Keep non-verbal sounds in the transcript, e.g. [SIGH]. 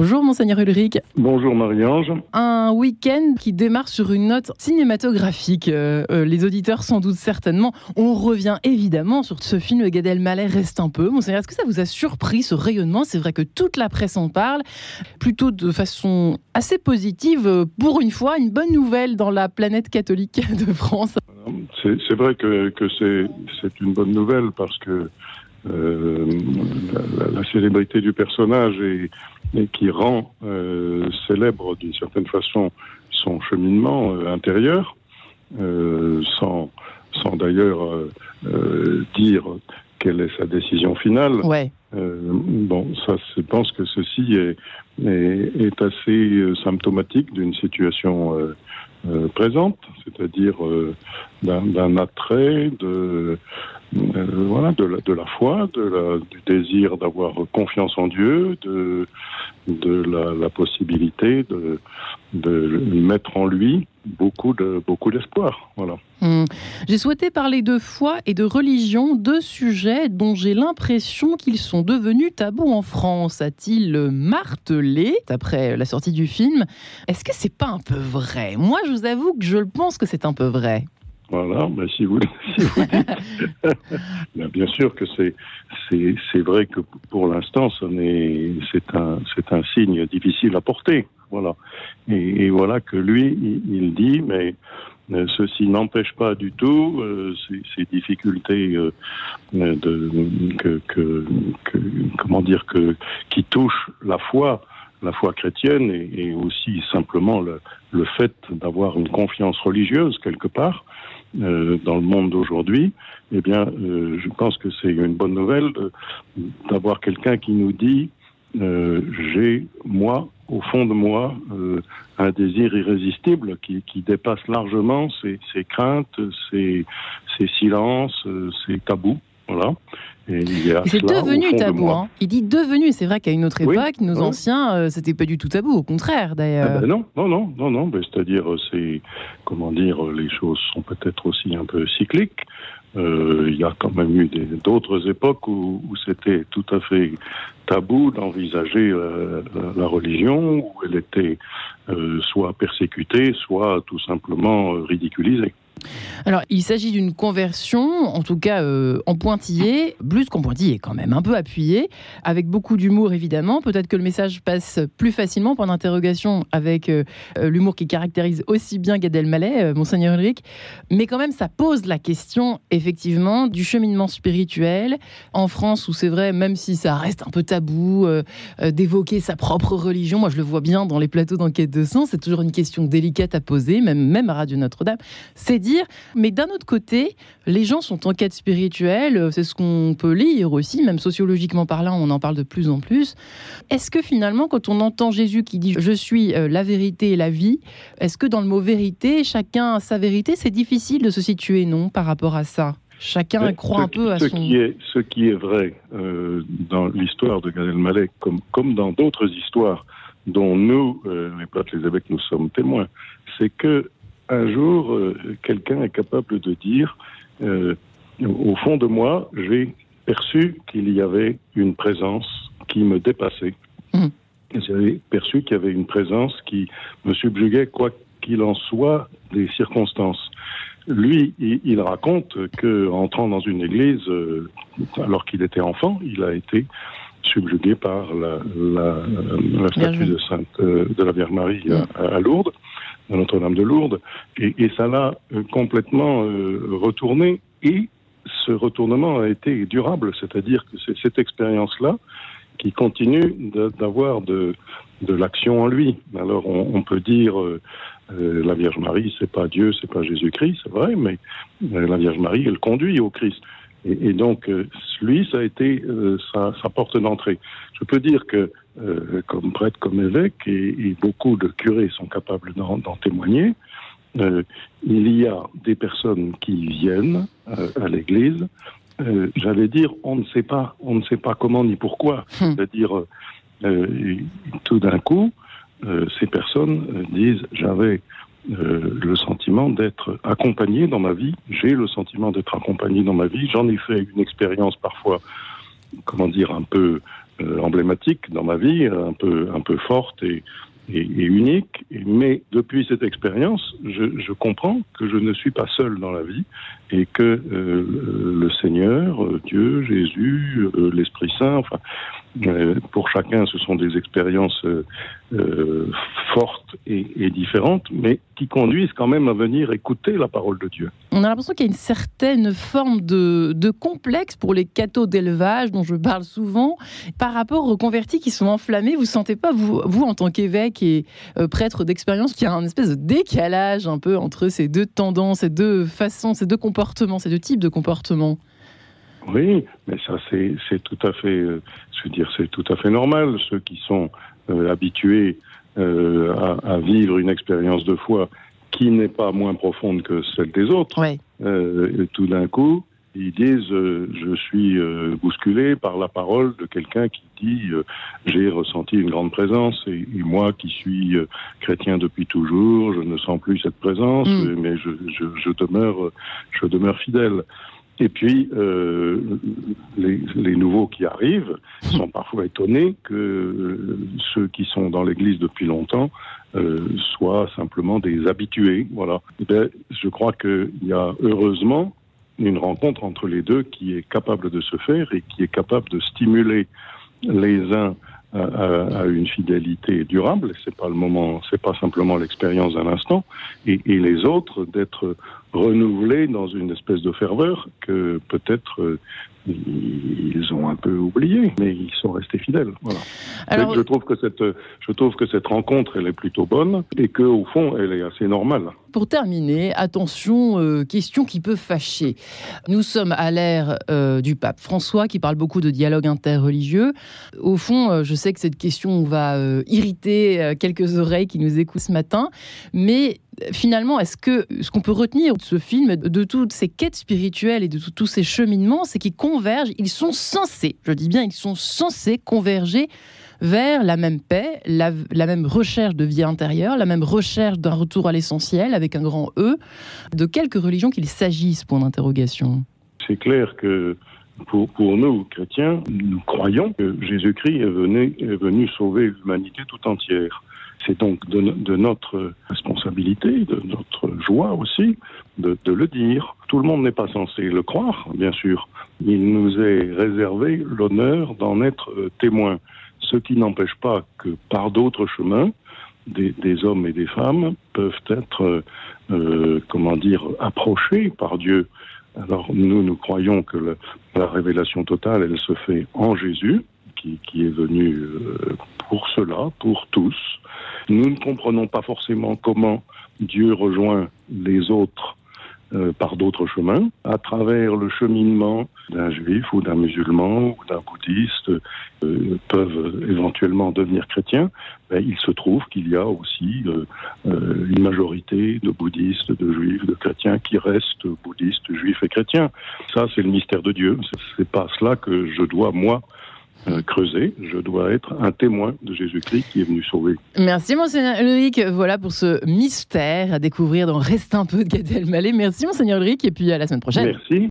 Bonjour Monseigneur Ulrich. Bonjour Marie-Ange. Un week-end qui démarre sur une note cinématographique. Euh, euh, les auditeurs sans doute certainement. On revient évidemment sur ce film Gad Elmaleh reste un peu. Monseigneur, est-ce que ça vous a surpris ce rayonnement? C'est vrai que toute la presse en parle, plutôt de façon assez positive. Pour une fois, une bonne nouvelle dans la planète catholique de France. C'est vrai que, que c'est une bonne nouvelle parce que euh, la, célébrité du personnage et, qui rend euh, célèbre d'une certaine façon son cheminement euh, intérieur, sans, sans d'ailleurs dire quelle est sa décision finale. Ouais. bon, ça, je pense que ceci est, est, est assez symptomatique d'une situation présente, c'est-à-dire d'un attrait, de euh, voilà, de la, foi, du désir d'avoir confiance en Dieu, de, la, possibilité de, mettre en lui beaucoup beaucoup d'espoir. Voilà. Hmm. J'ai souhaité parler de foi et de religion, deux sujets dont j'ai l'impression qu'ils sont devenus tabous en France. A-t-il martelé après la sortie du film? Est-ce que c'est pas un peu vrai? Moi, je vous avoue que je pense que c'est un peu vrai. Voilà, ben si vous, [LAUGHS] si vous dites. [LAUGHS] ben bien sûr que c'est, c'est, c'est vrai que pour l'instant, c'est un, c'est un signe difficile à porter. Voilà. Et, et voilà que lui, il, dit, mais euh, ceci n'empêche pas du tout euh, ces, ces, difficultés euh, de, que, que, que, comment dire, que, qui touchent la foi la foi chrétienne et, et aussi simplement le, le fait d'avoir une confiance religieuse quelque part, euh, dans le monde d'aujourd'hui, eh bien, euh, je pense que c'est une bonne nouvelle d'avoir quelqu'un qui nous dit euh, j'ai, moi, au fond de moi, euh, un désir irrésistible qui, qui dépasse largement ces, ces craintes, ces, ces silences, ces tabous. Voilà. C'est devenu tabou. Hein. Il dit devenu. C'est vrai qu'à une autre époque, nos anciens, euh, c'était pas du tout tabou. Au contraire, d'ailleurs. Ah ben non, non, non, non, non. C'est-à-dire, euh, c'est comment dire, euh, les choses sont peut-être aussi un peu cycliques. Il y a quand même eu d'autres époques où, c'était tout à fait tabou d'envisager la, religion, où elle était soit persécutée, soit tout simplement ridiculisée. Alors, il s'agit d'une conversion, en tout cas euh, en pointillé, plus qu'en pointillé quand même, un peu appuyé, avec beaucoup d'humour évidemment. Peut-être que le message passe plus facilement pour d'interrogation avec euh, euh, l'humour qui caractérise aussi bien Gad Elmaleh, Monseigneur Ulrich. Mais quand même, ça pose la question effectivement du cheminement spirituel en France, où c'est vrai, même si ça reste un peu tabou, d'évoquer sa propre religion. Moi, je le vois bien dans les plateaux d'enquête de sens. C'est toujours une question délicate à poser, même, même à Radio Notre-Dame. C'est mais d'un autre côté, les gens sont en quête spirituelle, c'est ce qu'on peut lire aussi, même sociologiquement parlant, on en parle de plus en plus. Est-ce que finalement, quand on entend Jésus qui dit Je suis euh, la vérité et la vie, est-ce que dans le mot vérité, chacun a sa vérité? C'est difficile de se situer, non, par rapport à ça. Chacun croit un peu à ce son... Qui est, ce qui est vrai euh, dans l'histoire de Gad Elmaleh, comme, comme dans d'autres histoires dont nous, euh, les prêtres, les évêques, nous sommes témoins, c'est que un jour, euh, quelqu'un est capable de dire, euh, au fond de moi, j'ai perçu qu'il y avait une présence qui me dépassait. Mmh. J'ai perçu qu'il y avait une présence qui me subjuguait, quoi qu'il en soit des circonstances. Lui, il, raconte que, entrant dans une église, euh, alors qu'il était enfant, il a été subjugué par la, la, statue de Sainte de la Vierge Marie à Lourdes à Notre-Dame de Lourdes, et, et ça l'a euh, complètement euh, retourné, et ce retournement a été durable, c'est-à-dire que c'est cette expérience-là qui continue d'avoir de, de l'action en lui. Alors on, on peut dire euh, euh la Vierge Marie, c'est pas Dieu, c'est pas Jésus-Christ, c'est vrai, mais la Vierge Marie, elle conduit au Christ. Et, et donc lui, ça a été sa, sa porte d'entrée. Je peux dire que euh, comme prêtre, comme évêque, et, beaucoup de curés sont capables d'en témoigner. Euh, il y a des personnes qui viennent euh, à l'Église. J'allais dire, on ne sait pas, on ne sait pas comment ni pourquoi. Hmm. C'est-à-dire, tout d'un coup, ces personnes disent, j'avais le sentiment d'être accompagné dans ma vie. J'ai le sentiment d'être accompagné dans ma vie. J'en ai fait une expérience parfois, comment dire, un peu emblématique dans ma vie, un peu, un peu forte et, et, unique. Mais depuis cette expérience, je, je, comprends que je ne suis pas seul dans la vie et que euh, le Seigneur, euh, Dieu, Jésus, euh, l'Esprit Saint, enfin, pour chacun, ce sont des expériences fortes et, différentes, mais qui conduisent quand même à venir écouter la parole de Dieu. On a l'impression qu'il y a une certaine forme de, complexe pour les cathos d'élevage dont je parle souvent par rapport aux convertis qui sont enflammés. Vous ne sentez pas, vous, vous en tant qu'évêque et prêtre d'expérience, qu'il y a un espèce de décalage un peu entre ces deux tendances, ces deux façons, ces deux comportements ces deux types de comportements? Oui, mais ça c'est tout à fait, euh, je veux dire, c'est tout à fait normal. Ceux qui sont euh, habitués euh, à, vivre une expérience de foi qui n'est pas moins profonde que celle des autres, tout d'un coup, ils disent je suis bousculé par la parole de quelqu'un qui dit j'ai ressenti une grande présence et, moi qui suis chrétien depuis toujours je ne sens plus cette présence mm. mais je, je, je, demeure je demeure fidèle et puis, euh, les, les, nouveaux qui arrivent sont [LAUGHS] parfois étonnés que ceux qui sont dans l'Église depuis longtemps euh, soient simplement des habitués. Voilà. Ben, je crois qu'il y a heureusement une rencontre entre les deux qui est capable de se faire et qui est capable de stimuler les uns à, à, une fidélité durable. C'est pas le moment, c'est pas simplement l'expérience d'un instant, et, et, les autres d'être renouvelés dans une espèce de ferveur que peut-être euh, ils ont un peu oublié, mais ils sont restés fidèles. Voilà. Alors, je trouve que cette, je trouve que cette rencontre, elle est plutôt bonne et que au fond, elle est assez normale. Pour terminer, attention, euh, question qui peut fâcher. Nous sommes à l'ère euh, du pape François qui parle beaucoup de dialogue interreligieux. Au fond, euh, je sais que cette question va irriter quelques oreilles qui nous écoutent ce matin, mais finalement, est-ce que ce qu'on peut retenir de ce film, de toutes ces quêtes spirituelles et de tous ces cheminements, c'est qu'ils convergent, ils sont censés, je dis bien, ils sont censés converger vers la même paix, la, même recherche de vie intérieure, la même recherche d'un retour à l'essentiel avec un grand E. De quelques religions qu'il s'agisse, point d'interrogation C'est clair que pour, nous, chrétiens, nous croyons que Jésus-Christ est venu sauver l'humanité tout entière. C'est donc de, de, notre responsabilité, de notre joie aussi, de, de le dire. Tout le monde n'est pas censé le croire, bien sûr. Il nous est réservé l'honneur d'en être témoin ce qui n'empêche pas que par d'autres chemins, des, des, hommes et des femmes peuvent être, euh, comment dire, approchés par Dieu. Alors nous, nous croyons que le, la révélation totale, elle se fait en Jésus, qui, qui est venu euh, pour cela, pour tous. Nous ne comprenons pas forcément comment Dieu rejoint les autres euh, par d'autres chemins, à travers le cheminement d'un juif ou d'un musulman ou d'un bouddhiste euh, peuvent éventuellement devenir chrétiens, ben, il se trouve qu'il y a aussi euh, une majorité de bouddhistes, de juifs, de chrétiens qui restent bouddhistes, juifs et chrétiens. Ça, c'est le mystère de Dieu. C'est pas cela que je dois, moi, euh, creuser. Je dois être un témoin de Jésus-Christ qui est venu sauver. Merci, Monseigneur Ulrich. Voilà pour ce mystère à découvrir dans Reste un peu de Gad Elmaleh. Merci, Monseigneur Ulrich, et puis à la semaine prochaine. Merci.